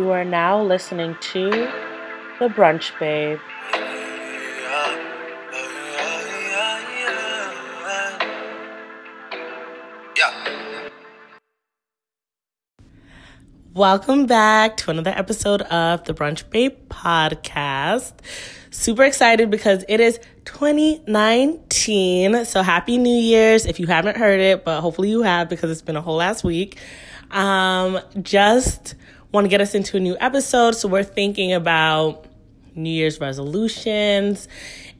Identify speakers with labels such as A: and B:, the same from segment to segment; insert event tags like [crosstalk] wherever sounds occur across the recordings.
A: You are now listening to The Brunch Babe. Welcome back to another episode of the Brunch Babe podcast. Super excited because it is 2019. So happy New Year's if you haven't heard it, but hopefully you have because it's been a whole last week. Um, just want to get us into a new episode. So we're thinking about New Year's resolutions.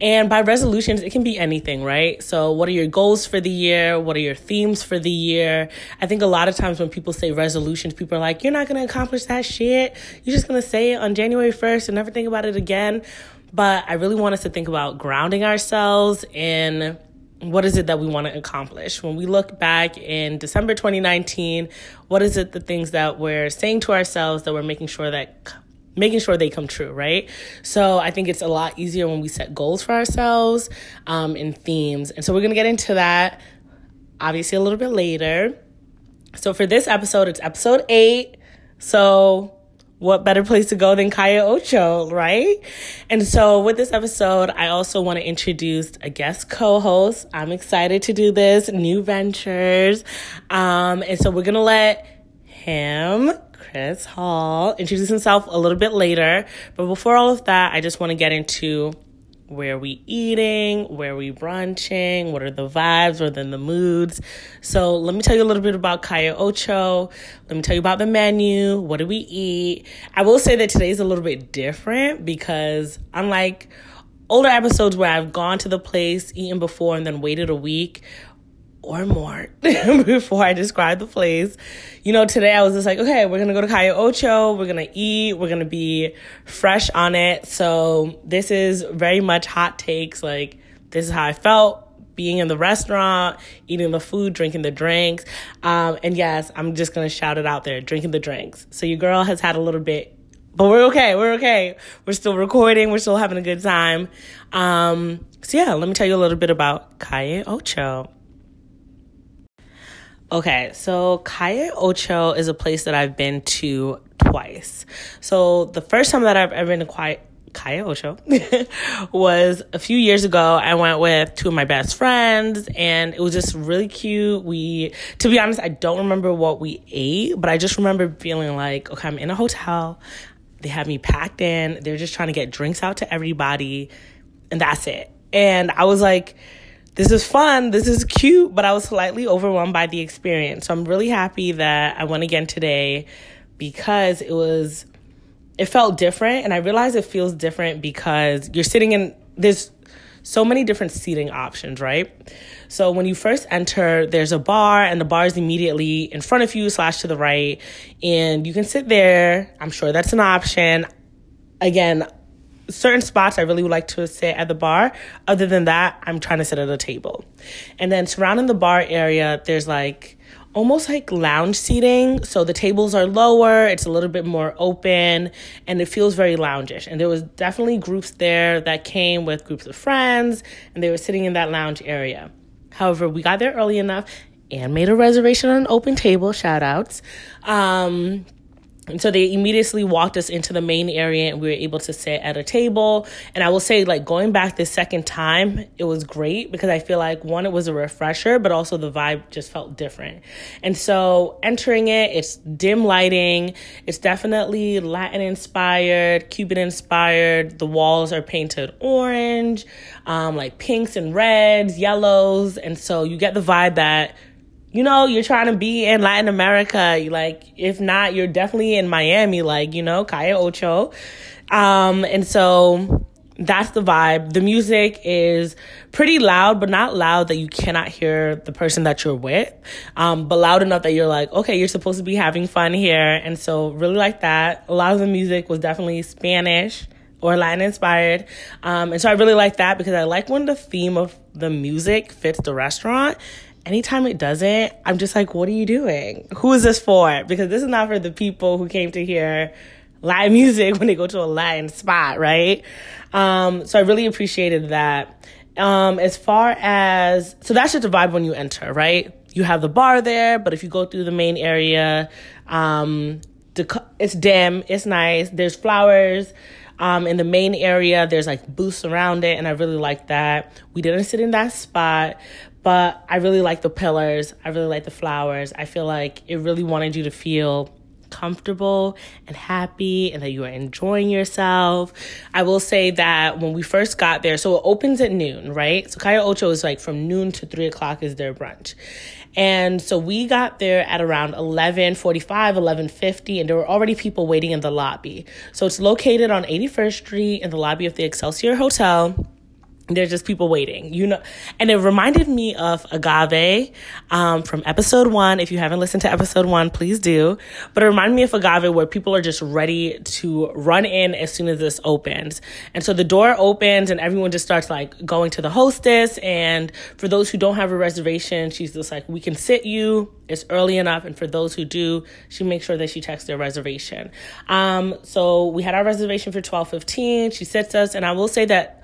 A: And by resolutions, it can be anything, right? So, what are your goals for the year? What are your themes for the year? I think a lot of times when people say resolutions, people are like, you're not going to accomplish that shit. You're just going to say it on January 1st and never think about it again. But I really want us to think about grounding ourselves in what is it that we want to accomplish? When we look back in December 2019, what is it the things that we're saying to ourselves that we're making sure that making sure they come true, right? So I think it's a lot easier when we set goals for ourselves um, and themes. And so we're to get into that obviously a little bit later. So for this episode, it's episode eight. So what better place to go than Calle Ocho, right? And so with this episode, I also want to introduce a guest co-host. I'm excited to do this, new ventures. Um, and so we're going to let him Chris Hall introduce himself a little bit later. But before all of that, I just want to get into where are we eating, where are we brunching, what are the vibes, what are the moods. So let me tell you a little bit about Calle Ocho. Let me tell you about the menu. What do we eat? I will say that today's a little bit different because unlike older episodes where I've gone to the place, eaten before, and then waited a week, or more [laughs] before I describe the place. You know, today I was just like, okay, we're gonna go to Calle Ocho, we're gonna eat, we're gonna be fresh on it. So this is very much hot takes. Like, this is how I felt being in the restaurant, eating the food, drinking the drinks. Um, and yes, I'm just gonna shout it out there, drinking the drinks. So your girl has had a little bit but we're okay. We're okay. We're still recording. We're still having a good time. Um, so yeah, let me tell you a little bit about Calle Ocho. Okay, so Calle Ocho is a place that I've been to twice. So the first time that I've ever been to Calle, Calle Ocho [laughs] was a few years ago. I went with two of my best friends and it was just really cute. We, to be honest, I don't remember what we ate, but I just remember feeling like, okay, I'm in a hotel. They have me packed in. They're just trying to get drinks out to everybody and that's it. And I was like, this is fun, this is cute, but I was slightly overwhelmed by the experience. So I'm really happy that I went again today because it was it felt different and I realized it feels different because you're sitting in there's so many different seating options, right? So when you first enter, there's a bar, and the bar is immediately in front of you slash to the right, and you can sit there. I'm sure that's an option. Again, certain spots I really would like to sit at the bar. Other than that, I'm trying to sit at a table. And then surrounding the bar area, there's like almost like lounge seating. So the tables are lower, it's a little bit more open, and it feels very loungish. And there was definitely groups there that came with groups of friends, and they were sitting in that lounge area. However, we got there early enough and made a reservation on an open table, shout outs. Um, and so they immediately walked us into the main area and we were able to sit at a table. And I will say, like, going back the second time, it was great because I feel like one, it was a refresher, but also the vibe just felt different. And so entering it, it's dim lighting, it's definitely Latin inspired, Cuban inspired. The walls are painted orange, um, like pinks and reds, yellows. And so you get the vibe that you know, you're trying to be in Latin America. Like, if not, you're definitely in Miami, like, you know, Calle Ocho. Um, and so that's the vibe. The music is pretty loud, but not loud that you cannot hear the person that you're with. Um, but loud enough that you're like, okay, you're supposed to be having fun here. And so really like that. A lot of the music was definitely Spanish or Latin inspired. Um, and so I really like that because I like when the theme of the music fits the restaurant anytime it doesn't, I'm just like, what are you doing? Who is this for? Because this is not for the people who came to hear live [laughs] music when they go to a Latin spot, right? Um, so I really appreciated that. Um, as far as, so that's just the vibe when you enter, right? You have the bar there, but if you go through the main area, um, it's dim, it's nice. There's flowers. Um, in the main area, there's like booths around it, and I really like that. We didn't sit in that spot, but I really like the pillars. I really like the flowers. I feel like it really wanted you to feel comfortable and happy and that you are enjoying yourself. I will say that when we first got there, so it opens at noon, right? So Calle Ocho is like from noon to three o'clock is their brunch. And so we got there at around 11:45, 11:50 and there were already people waiting in the lobby. So it's located on 81st Street in the lobby of the Excelsior Hotel there's just people waiting, you know. And it reminded me of Agave um, from episode one. If you haven't listened to episode one, please do. But it reminded me of Agave where people are just ready to run in as soon as this opens. And so the door opens and everyone just starts like going to the hostess. And for those who don't have a reservation, she's just like, we can sit you. It's early enough. And for those who do, she makes sure that she checks their reservation. Um, so we had our reservation for 1215. She sits us. And I will say that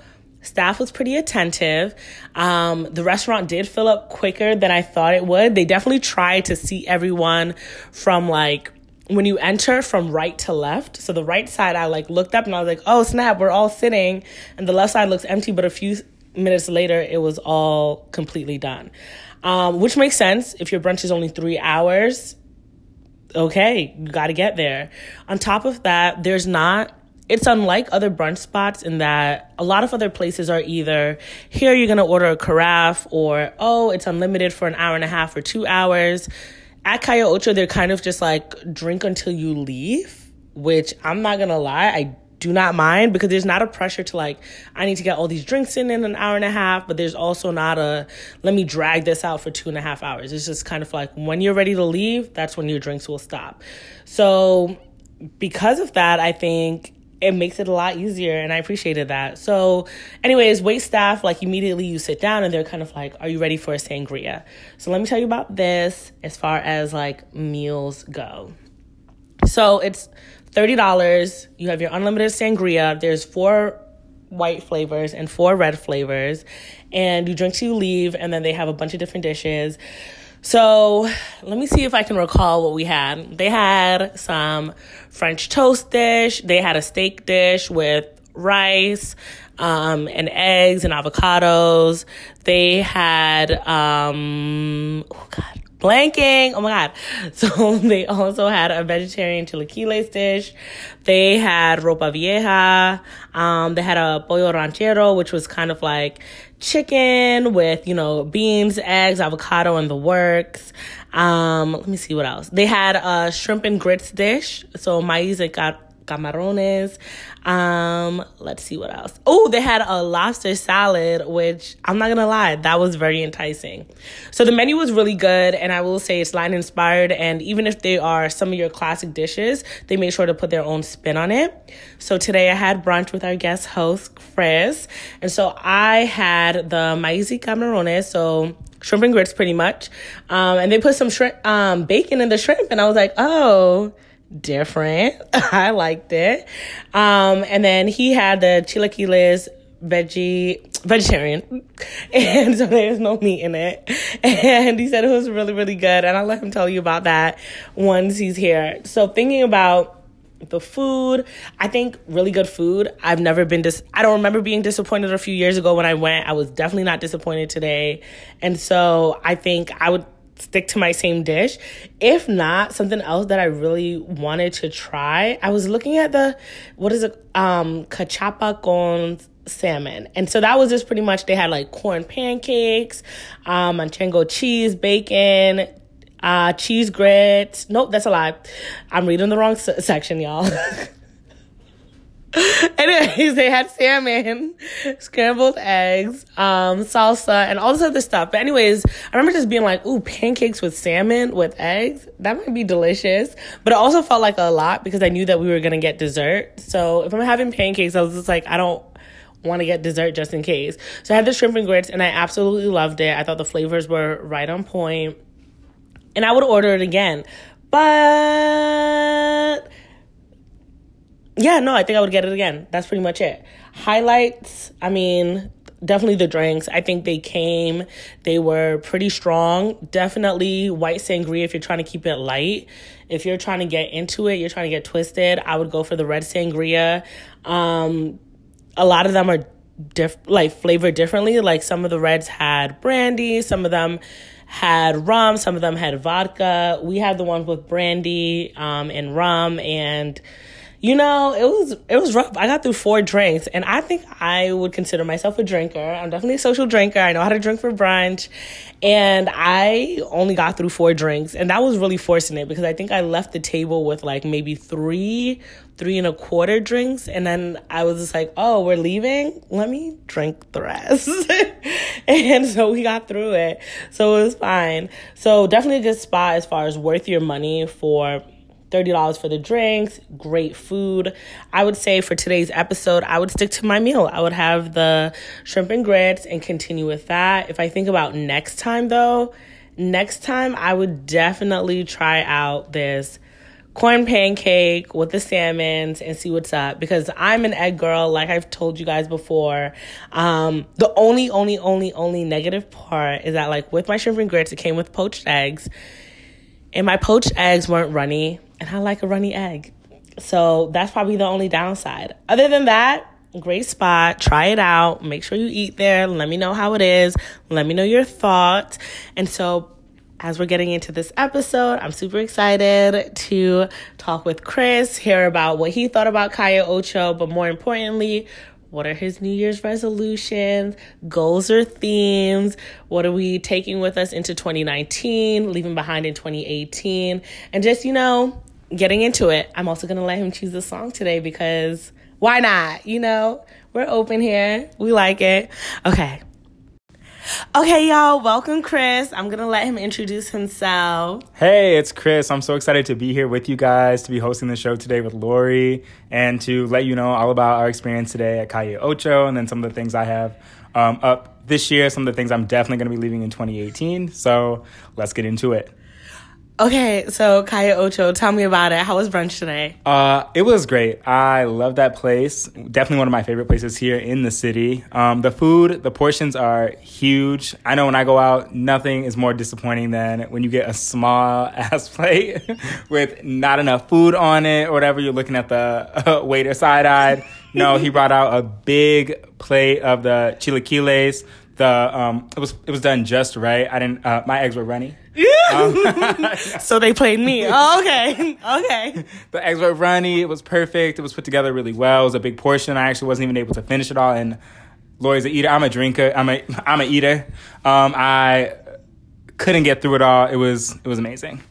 A: Staff was pretty attentive. Um, the restaurant did fill up quicker than I thought it would. They definitely tried to see everyone from like when you enter from right to left. So the right side, I like looked up and I was like, oh snap, we're all sitting. And the left side looks empty, but a few minutes later, it was all completely done. Um, which makes sense if your brunch is only three hours. Okay, you got to get there. On top of that, there's not it's unlike other brunch spots in that a lot of other places are either here you're going to order a carafe or oh it's unlimited for an hour and a half or two hours. At Calle Ocho they're kind of just like drink until you leave which i'm not going to lie i do not mind because there's not a pressure to like i need to get all these drinks in in an hour and a half but there's also not a let me drag this out for two and a half hours. It's just kind of like when you're ready to leave that's when your drinks will stop. So because of that i think it makes it a lot easier and I appreciated that. So, anyways, wait staff, like immediately you sit down and they're kind of like, Are you ready for a sangria? So, let me tell you about this as far as like meals go. So, it's $30. You have your unlimited sangria. There's four white flavors and four red flavors. And you drink till you leave, and then they have a bunch of different dishes. So let me see if I can recall what we had. They had some French toast dish. They had a steak dish with rice um, and eggs and avocados. They had, um, oh God, blanking. Oh my God. [laughs] So they also had a vegetarian chilaquiles dish. They had ropa vieja. Um, they had a pollo ranchero, which was kind of like chicken with, you know, beans, eggs, avocado, and the works. Um, let me see what else. They had a shrimp and grits dish. So maize and camarones. Um, let's see what else. Oh, they had a lobster salad, which I'm not gonna lie, that was very enticing. So the menu was really good, and I will say it's line inspired. And even if they are some of your classic dishes, they made sure to put their own spin on it. So today I had brunch with our guest host, Chris, and so I had the maize camarones. So shrimp and grits pretty much. Um, and they put some shrimp, um, bacon in the shrimp. And I was like, oh, different. [laughs] I liked it. Um, and then he had the chilaquiles veggie vegetarian. [laughs] And so there's no meat in it. [laughs] And he said it was really really good. And i'll let him tell you about that once he's here. So thinking about the food i think really good food. I've never been dis i don't remember being disappointed a few years ago when i went. I was definitely not disappointed today. And so i think i would stick to my same dish. If not, something else that I really wanted to try. I was looking at the what is it? Um cachapa con salmon. And so that was just pretty much they had like corn pancakes, um manchego cheese, bacon, uh cheese grits. Nope, that's a lie. I'm reading the wrong s- section, y'all. [laughs] [laughs] Anyways, they had salmon, scrambled eggs, um, salsa, and all this other stuff. But anyways, I remember just being like, ooh, pancakes with salmon with eggs. That might be delicious. But it also felt like a lot because I knew that we were gonna get dessert. So if I'm having pancakes, I was just like, I don't want to get dessert just in case. So I had the shrimp and grits and I absolutely loved it. I thought the flavors were right on point. And I would order it again. But yeah, no, I think I would get it again. That's pretty much it. Highlights, I mean, definitely the drinks. I think they came, they were pretty strong. Definitely white sangria if you're trying to keep it light. If you're trying to get into it, you're trying to get twisted, I would go for the red sangria. Um, a lot of them are diff- like flavored differently. Like some of the reds had brandy, some of them had rum, some of them had vodka. We had the ones with brandy um, and rum and you know, it was it was rough. I got through four drinks, and I think I would consider myself a drinker. I'm definitely a social drinker. I know how to drink for brunch, and I only got through four drinks, and that was really forcing it because I think I left the table with like maybe three, three and a quarter drinks, and then I was just like, "Oh, we're leaving. Let me drink the rest." [laughs] and so we got through it, so it was fine. So definitely a good spot as far as worth your money for $30 for the drinks, great food. I would say for today's episode, I would stick to my meal. I would have the shrimp and grits and continue with that. If I think about next time though, next time I would definitely try out this corn pancake with the salmons and see what's up because I'm an egg girl, like I've told you guys before. Um, the only, only, only, only negative part is that, like, with my shrimp and grits, it came with poached eggs, and my poached eggs weren't runny and I like a runny egg. So that's probably the only downside. Other than that, great spot. Try it out. Make sure you eat there. Let me know how it is. Let me know your thoughts. And so, as we're getting into this episode, I'm super excited to talk with Chris, hear about what he thought about Calle Ocho, but more importantly, what are his New Year's resolutions, goals or themes? What are we taking with us into 2019, leaving behind in 2018? And just, you know, getting into it, I'm also going to let him choose a song today because why not? You know, we're open here. We like it. Okay. Okay, y'all, welcome Chris. I'm going to let him introduce himself.
B: Hey, it's Chris. I'm so excited to be here with you guys, to be hosting the show today with Lori, and to let you know all about our experience today at Calle Ocho and then some of the things I have um, up this year, some of the things I'm definitely going to be leaving in 2018. So let's get into it.
A: Okay, so Calle Ocho, tell me about it. How was brunch today?
B: Uh, it was great. I love that place. Definitely one of my favorite places here in the city. Um, the food, the portions are huge. I know when I go out, nothing is more disappointing than when you get a small [laughs] ass plate [laughs] with not enough food on it or whatever. You're looking at the [laughs] uh, waiter side eyed. No, he brought out a big plate of the chilaquiles. The um, it was it was done just right. I didn't. Uh, my eggs were runny. [laughs]
A: Um, [laughs] so they played me. Oh, okay. [laughs] Okay.
B: The eggs were runny. It was perfect. It was put together really well. It was a big portion. I actually wasn't even able to finish it all. And Lori's a eater. I'm a drinker. I'm a I'm a eater. Um, I couldn't get through it all. It was it was amazing.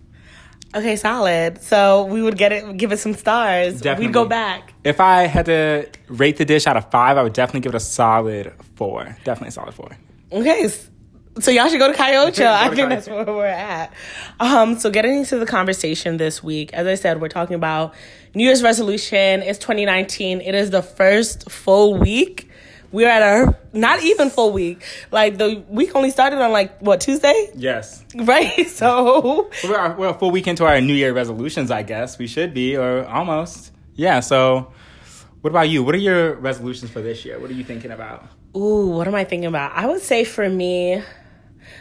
A: Okay, solid. So we would get it, give it some stars. Definitely. We'd go back.
B: If I had to rate the dish out of five, I would definitely give it a solid four. Definitely a solid four.
A: Okay, so y'all should go to Calle [laughs] I think that's where we're at. Um, so getting into the conversation this week, as I said, we're talking about New Year's resolution. It's 2019. It is the first full week. We're at our not even full week. Like the week only started on like what Tuesday?
B: Yes.
A: Right. [laughs] So
B: we're, we're a full week into our New Year resolutions. I guess we should be, or almost. Yeah. So, what about you? What are your resolutions for this year? What are you thinking about?
A: Ooh, what am I thinking about? I would say for me,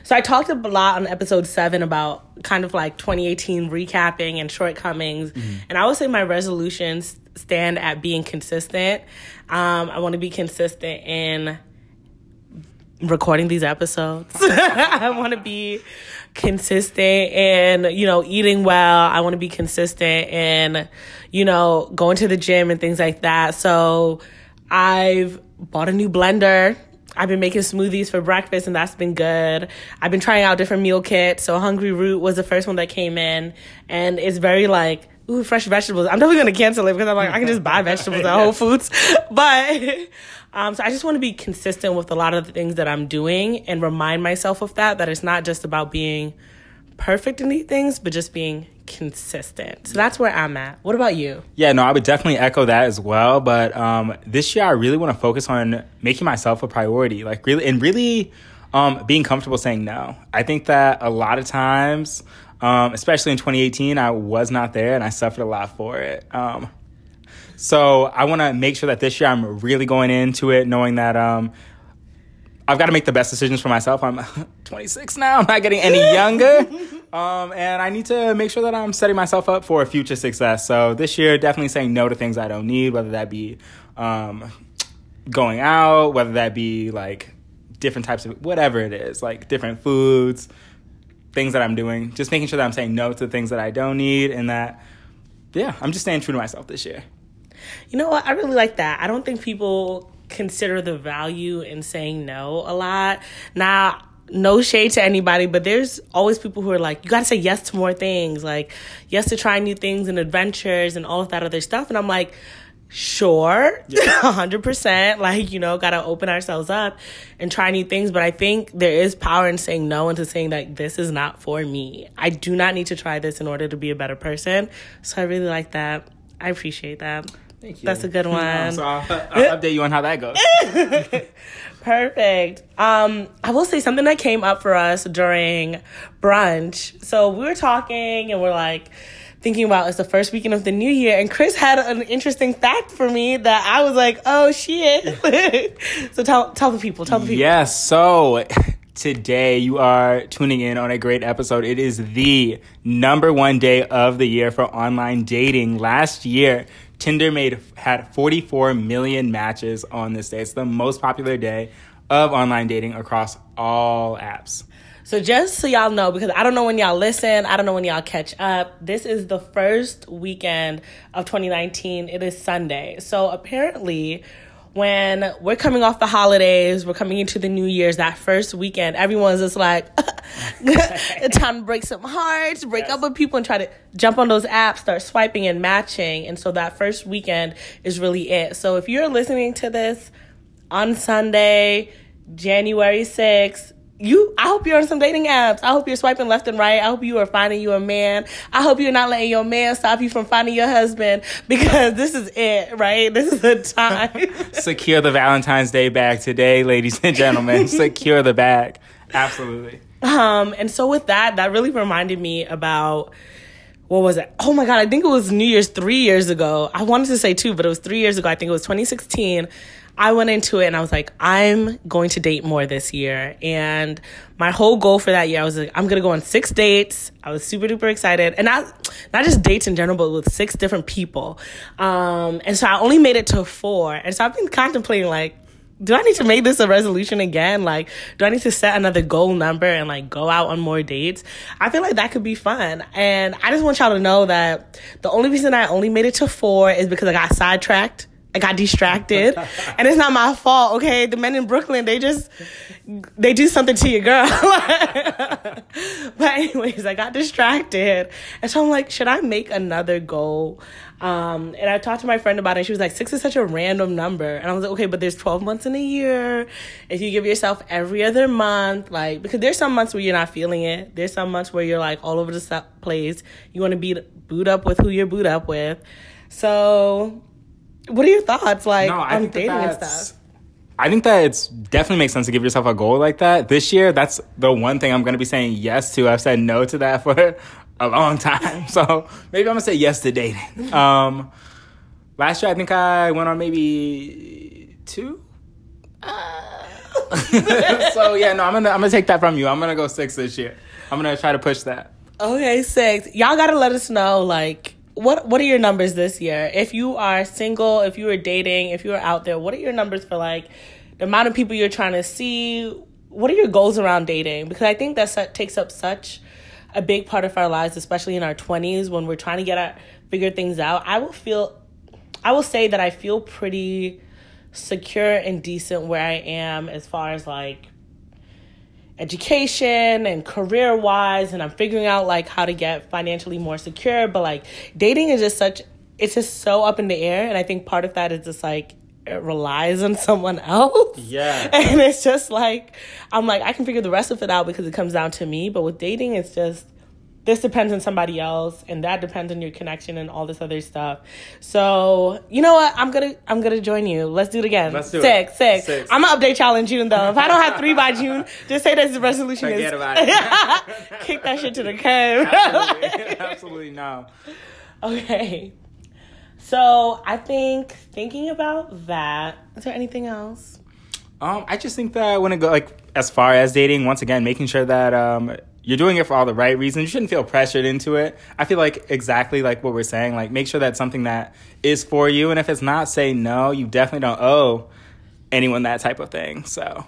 A: so I talked a lot on episode seven about kind of like 2018 recapping and shortcomings. Mm-hmm. And I would say my resolutions stand at being consistent. Um, I want to be consistent in recording these episodes. [laughs] I want to be consistent in, you know, eating well. I want to be consistent in, you know, going to the gym and things like that. So I've bought a new blender I've been making smoothies for breakfast and that's been good. I've been trying out different meal kits. So Hungryroot was the first one that came in and it's very like, ooh, fresh vegetables. I'm definitely to cancel it because I'm like, I can just buy vegetables at Whole [laughs] Foods. [laughs] But, um, so I just want to be consistent with a lot of the things that I'm doing and remind myself of that, that it's not just about being perfect in these things, but just being consistent. So that's where I'm at. What about you?
B: Yeah, no, I would definitely echo that as well. But um, this year, I really want to focus on making myself a priority, like really, and really um, being comfortable saying no. I think that a lot of times, um, especially in 2018, I was not there and I suffered a lot for it. Um, so I want to make sure that this year I'm really going into it knowing that um, I've got to make the best decisions for myself. I'm [laughs] 26 now. I'm not getting any [laughs] younger. um, and I need to make sure that I'm setting myself up for future success. So this year, definitely saying no to things I don't need, whether that be um, going out, whether that be like different types of whatever it is, like different foods, things that I'm doing. Just making sure that I'm saying no to things that I don't need and that, yeah, I'm just staying true to myself this year.
A: You know what? I really like that. I don't think people consider the value in saying no a lot. Now, no shade to anybody, but there's always people who are like, you gotta say yes to more things, like yes to trying new things and adventures and all of that other stuff. And I'm like, sure, [laughs] hundred percent. Like you know, gotta open ourselves up and try new things. But I think there is power in saying no and to saying that this is not for me. I do not need to try this in order to be a better person. So I really like that. I appreciate that.
B: Thank you.
A: That's a good [laughs] one.
B: so I'll, I'll update you on how that goes. [laughs]
A: Perfect. Um, I will say something that came up for us during brunch. So we were talking and we're like thinking about it's the first weekend of the new year, and Chris had an interesting fact for me that I was like, oh shit. [laughs] so tell tell the people, tell the people.
B: Yes. So [laughs] today you are tuning in on a great episode. It is the number one day of the year for online dating. Last year, Tinder made had 44 million matches on this day. It's the most popular day of online dating across all apps.
A: So just so y'all know, because I don't know when y'all listen, I don't know when y'all catch up. This is the first weekend of 2019. It is Sunday. So apparently when we're coming off the holidays, we're coming into the New Year's, that first weekend, everyone's just like, [laughs] it's time to break some hearts, break yes. up with people, and try to jump on those apps, start swiping and matching. And so that first weekend is really it. So if you're listening to this on Sunday, January 6th, you i hope you're on some dating apps i hope you're swiping left and right i hope you are finding you a man i hope you're not letting your man stop you from finding your husband [laughs] because this is it right this is the time [laughs]
B: secure the valentine's day bag today ladies and gentlemen [laughs] secure the bag absolutely
A: um and so with that that really reminded me about what was it? Oh my God, I think it was New Year's three years ago. I wanted to say two, but it was three years ago. I think it was 2016. I went into it and I was like, I'm going to date more this year. And my whole goal for that year, I was like, I'm going to go on six dates. I was super duper excited. And not, not just dates in general, but with six different people. Um, and so I only made it to four. And so I've been contemplating like, do I need to make this a resolution again? Like, do I need to set another goal number and like go out on more dates? I feel like that could be fun. And I just want y'all to know that the only reason I only made it to four is because I got sidetracked I got distracted. and it's not my fault, okay? The men in Brooklyn, they just they do something to your girl. [laughs] but anyways, I got distracted. And so I'm like, should I make another goal? Um, and I talked to my friend about it. And she was like, six is such a random number. And I was like, okay, but there's 12 months in a year. If you give yourself every other month, like, because there's some months where you're not feeling it. There's some months where you're like all over the place. You want to be boot up with who you're boot up with. So what are your thoughts like no, on dating and stuff?
B: I think that it's definitely makes sense to give yourself a goal like that. This year, that's the one thing I'm going to be saying yes to. I've said no to that [laughs] for a long time. So maybe I'm going to say yes to dating. [laughs] Um, last year, I think I went on maybe two. [laughs] so yeah, no, I'm gonna I'm gonna take that from you. I'm gonna go six this year. I'm gonna try to push that.
A: Okay, six. Y'all gotta let us know like what what are your numbers this year? If you are single, if you are dating, if you are out there, what are your numbers for like the amount of people you're trying to see? What are your goals around dating? Because I think that takes up such a big part of our lives, especially in our 20s when we're trying to get our figure things out. I will feel I will say that I feel pretty secure and decent where I am as far as like education and career wise and I'm figuring out like how to get financially more secure but like dating is just such it's just so up in the air and I think part of that is just like it relies on someone else.
B: Yeah. [laughs]
A: And it's just like I'm like I can figure the rest of it out because it comes down to me, but with dating it's just this depends on somebody else and that depends on your connection and all this other stuff. So you know what? I'm gonna i'm gonna join you. Let's do it again.
B: Let's do
A: six,
B: it.
A: six six. I'm gonna update y'all in june though. If i don't have three by june [laughs] just say that the resolution
B: Forget
A: is
B: about it. [laughs]
A: kick that shit to the curb. [laughs]
B: Absolutely, absolutely no.
A: Okay. So i think thinking about that is there anything else?
B: Um, I just think that when it go like as far as dating, once again, making sure that um you're doing it for all the right reasons. You shouldn't feel pressured into it. I feel like exactly like what we're saying. Like make sure that's something that is for you, and if it's not, say no. You definitely don't owe anyone that type of thing. So,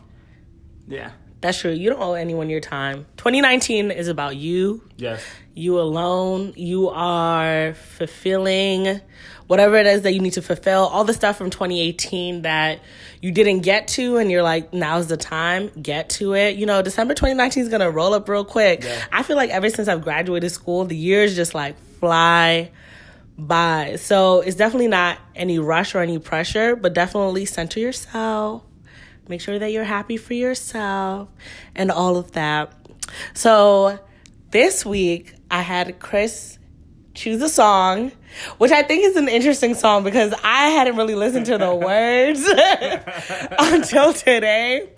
B: yeah.
A: That's true. You don't owe anyone your time. 2019 is about you.
B: Yes.
A: You alone. You are fulfilling whatever it is that you need to fulfill. All the stuff from 2018 that you didn't get to, and you're like, now's the time. Get to it. You know, December 2019 is gonna roll up real quick.
B: Yeah.
A: I feel like ever since I've graduated school, the years just like fly by. So it's definitely not any rush or any pressure, but definitely center yourself Make sure that you're happy for yourself and all of that. So this week I had Chris choose a song, which I think is an interesting song because I hadn't really listened to the [laughs] words [laughs] until today.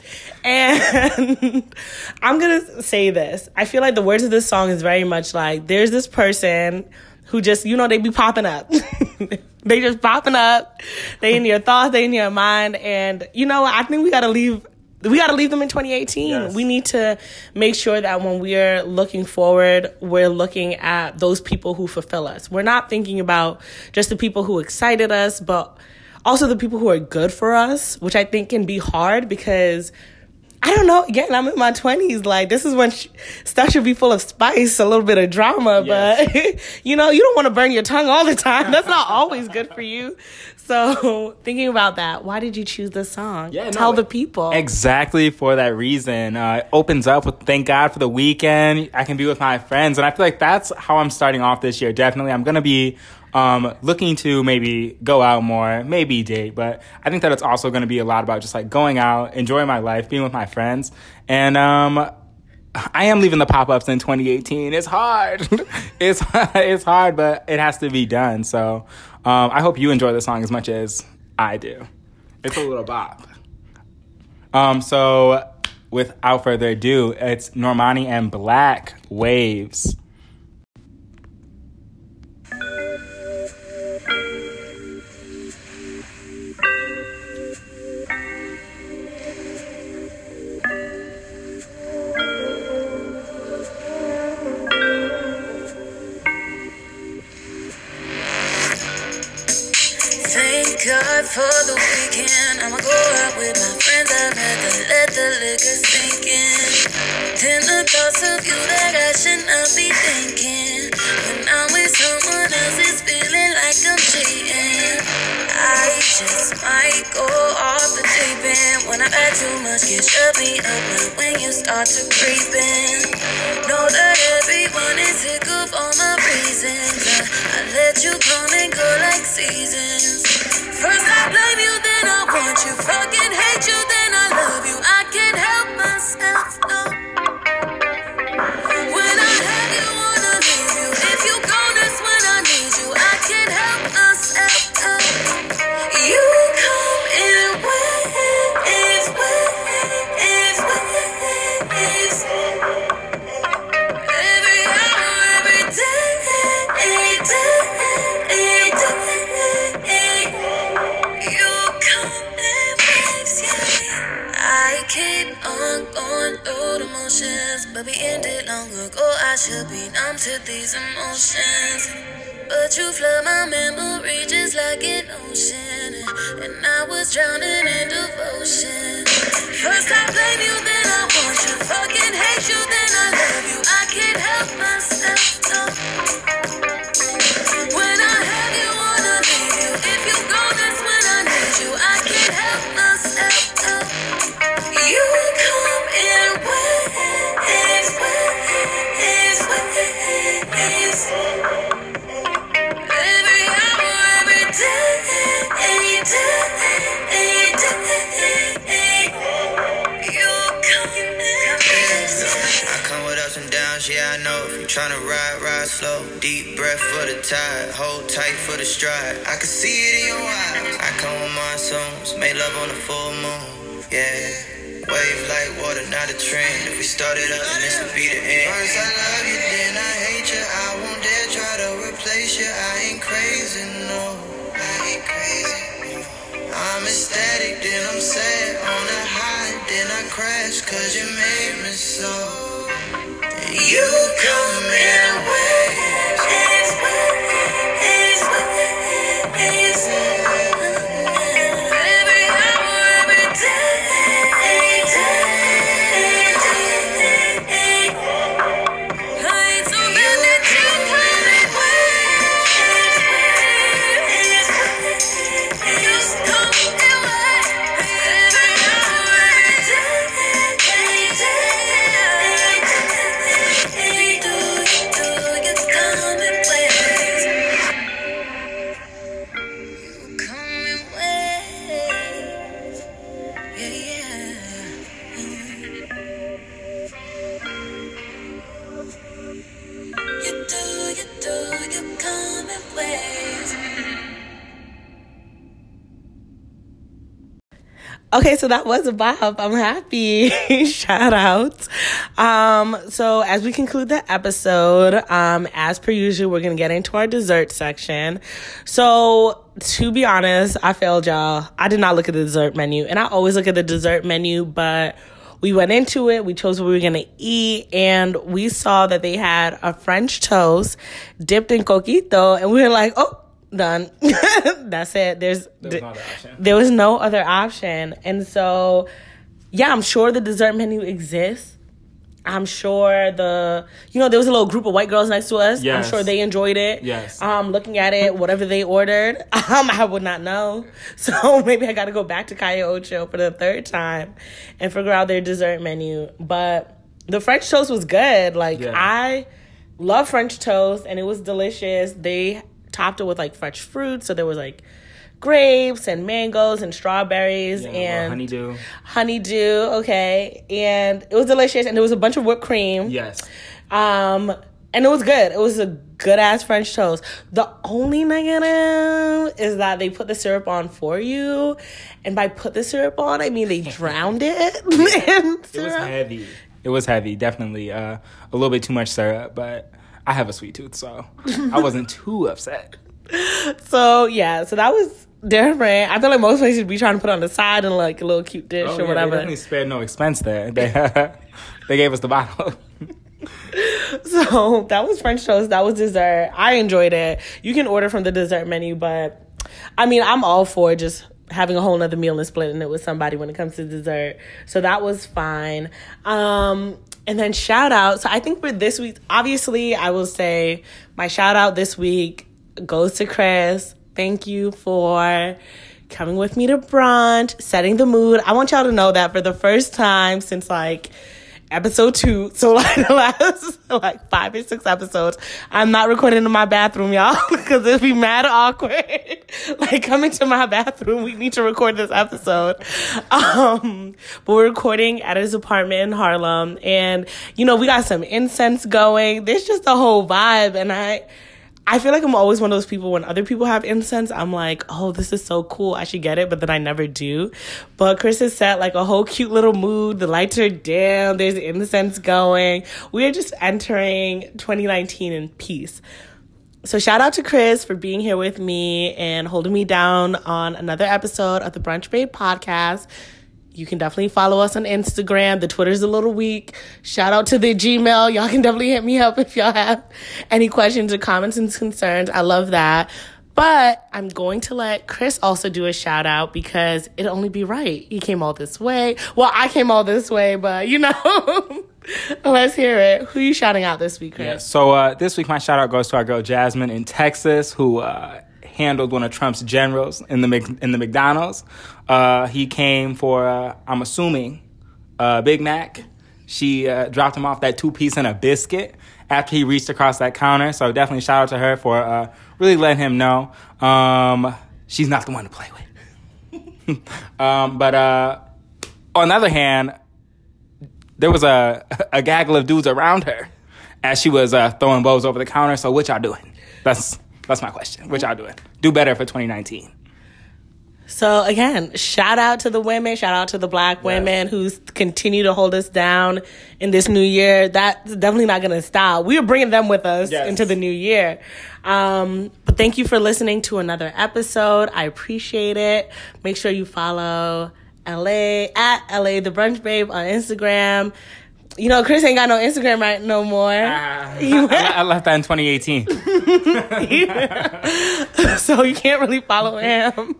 A: And [laughs] I'm going to say this. I feel like the words of this song is very much like there's this person who just, you know, they be popping up. they just popping up. They in your thoughts, they in your mind. And, you know, I think we got to leave. We got to leave them in 2018.
B: Yes.
A: We need to make sure that when we're looking forward, we're looking at those people who fulfill us. We're not thinking about just the people who excited us, but also the people who are good for us, which I think can be hard because I don't know. Again, I'm in my 20s. Like, this is when sh- stuff should be full of spice, a little bit of drama,
B: Yes.
A: but [laughs] you know, you don't want to burn your tongue all the time. That's not always good for you. So, [laughs] thinking about that, why did you choose this song?
B: Yeah, no,
A: Tell the people.
B: Exactly for that reason. Uh, it opens up with thank God for the weekend. I can be with my friends. And I feel like that's how I'm starting off this year. Definitely. I'm going to be um, looking to maybe go out more, maybe date. But I think that it's also going to be a lot about just like going out, enjoying my life, being with my friends. And, um, I am leaving the pop ups in 2018. It's hard. [laughs] it's [laughs] it's hard, but it has to be done. So um, I hope you enjoy the song as much as I do. It's a little bop. Um, so without further ado, it's Normani and 6LACK Waves.
C: I'd let the liquor sink in. Then the thoughts of you that I should not be thinking. When I'm with someone else, it's feeling like I'm cheating. I just might go off the deep end. When I've had too much, can shut me up. But when you start to creep in, know that everyone is sick of all my reasons. I, I let you come and go like seasons. First I blame you, then I want you. Fucking hate you, then I you. I can't help myself, no. These emotions. But you flood my memory just like an ocean. And I was drowning in devotion.
D: Breath for the tide, hold tight for the stride. I can see it in your eyes. I come with monsoons, make love on the full moon, yeah. Wave like water, not a trend. If we started up, then this would be the end. First I love you, then I hate you. I won't dare try to replace you. I ain't crazy, no. I ain't crazy. I'm ecstatic, then I'm sad on a high. Then I crash cause you made me so. You come in waves.
C: Every
A: Okay, so that was a bop. I'm happy. [laughs] Shout out. Um, so as we conclude the episode, um, as per usual, we're gonna get into our dessert section. So to be honest, I failed y'all. I did not look at the dessert menu, and I always look at the dessert menu, but we went into it, we chose what we were gonna eat, and we saw that they had a French toast dipped in coquito, and we were like, oh, done. [laughs] That's it. There's
B: There was no other option.
A: there was no other option. And so, yeah, I'm sure the dessert menu exists. I'm sure the, you know, there was a little group of white girls next to us.
B: Yes.
A: I'm sure they enjoyed it.
B: Yes.
A: Um, looking at it, whatever they ordered, [laughs] um, I would not know. [laughs] So maybe I got to go back to Calle Ocho for the third time and figure out their dessert menu. But the French toast was good. Like
B: Yeah.
A: I love French toast and it was delicious. They topped it with like fresh fruit, so there was like grapes and mangoes and strawberries
B: Yeah,
A: and
B: honeydew.
A: honeydew, okay. And it was delicious and there was a bunch of whipped cream.
B: Yes.
A: Um and it was good. It was a good ass French toast. The only negative is that they put the syrup on for you. And by put the syrup on, I mean they [laughs] drowned it [laughs]
B: It was heavy. It was heavy, definitely. Uh, a little bit too much syrup, but I have a sweet tooth, so I wasn't [laughs] too upset.
A: So yeah, so that was different. I feel like most places be trying to put on the side and like a little cute dish
B: Oh,
A: or
B: yeah, They definitely spared no expense there. They, [laughs] they gave us the bottle. [laughs]
A: So that was French toast. That was dessert. I enjoyed it. You can order from the dessert menu, but I mean, I'm all for just having a whole nother meal and splitting it with somebody when it comes to dessert. So that was fine. Um, and then shout out. So I think for this week, obviously, I will say my shout out this week goes to Chris. Thank you for coming with me to brunch, setting the mood. I want y'all to know that for the first time since like episode two, so [laughs] like the last like five or six episodes, I'm not recording in my bathroom, y'all, [laughs] because it'd be mad awkward. [laughs] like come into my bathroom, we need to record this episode. Um, but we're recording at his apartment in Harlem, and you know we got some incense going. There's just a whole vibe, and I. I feel like I'm always one of those people when other people have incense, I'm like, oh, this is so cool. I should get it, but then I never do. But Chris has set like a whole cute little mood. The lights are dim, there's incense going. We are just entering 2019 in peace. So shout out to Chris for being here with me and holding me down on another episode of the Brunch Babe podcast. You can definitely follow us on Instagram. The Twitter's a little weak. Shout out to the Gmail. Y'all can definitely hit me up if y'all have any questions or comments and concerns. I love that. But I'm going to let Chris also do a shout out because it'll only be right. He came all this way. Well, I came all this way, but you know, [laughs] let's hear it. Who are you shouting out this week, Chris?
B: Yeah, so uh, this week, my shout out goes to our girl Jasmine in Texas, who uh, handled one of Trump's generals in the in the McDonald's. Uh, he came for, uh, I'm assuming, uh, Big Mac. She uh, dropped him off that two piece and a biscuit after he reached across that counter. So definitely shout out to her for uh, really letting him know um, she's not the one to play with. [laughs] um, but uh, on the other hand, there was a a gaggle of dudes around her as she was throwing bows over the counter. So what y'all doing? That's that's my question. What y'all doing? Do better for 2019.
A: So again, shout out to the women, shout out to the black women who continue to hold us down in this new year. That's definitely not going to stop. We are bringing them with us
B: Yes.
A: into the new year. Um, but thank you for listening to another episode. I appreciate it. Make sure you follow LA at LA the Brunch Babe on Instagram. You know, Chris ain't got no Instagram right no more.
B: Ah, [laughs] I, I left that in 2018. [laughs] [laughs]
A: so you can't really follow him.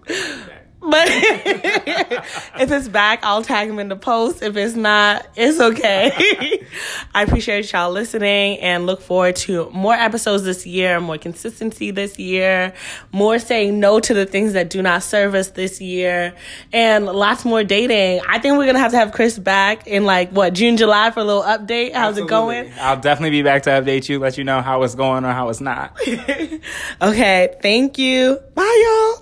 A: But [laughs] if it's back, I'll tag him in the post. If it's not, it's okay. [laughs] I appreciate y'all listening and look forward to more episodes this year, more consistency this year, more saying no to the things that do not serve us this year, and lots more dating. I think we're gonna have to have Chris back in like what June, July for a little update. How's it going?
B: I'll definitely be back to update you, let you know how it's going or how it's not. [laughs]
A: okay, thank you. Bye, y'all.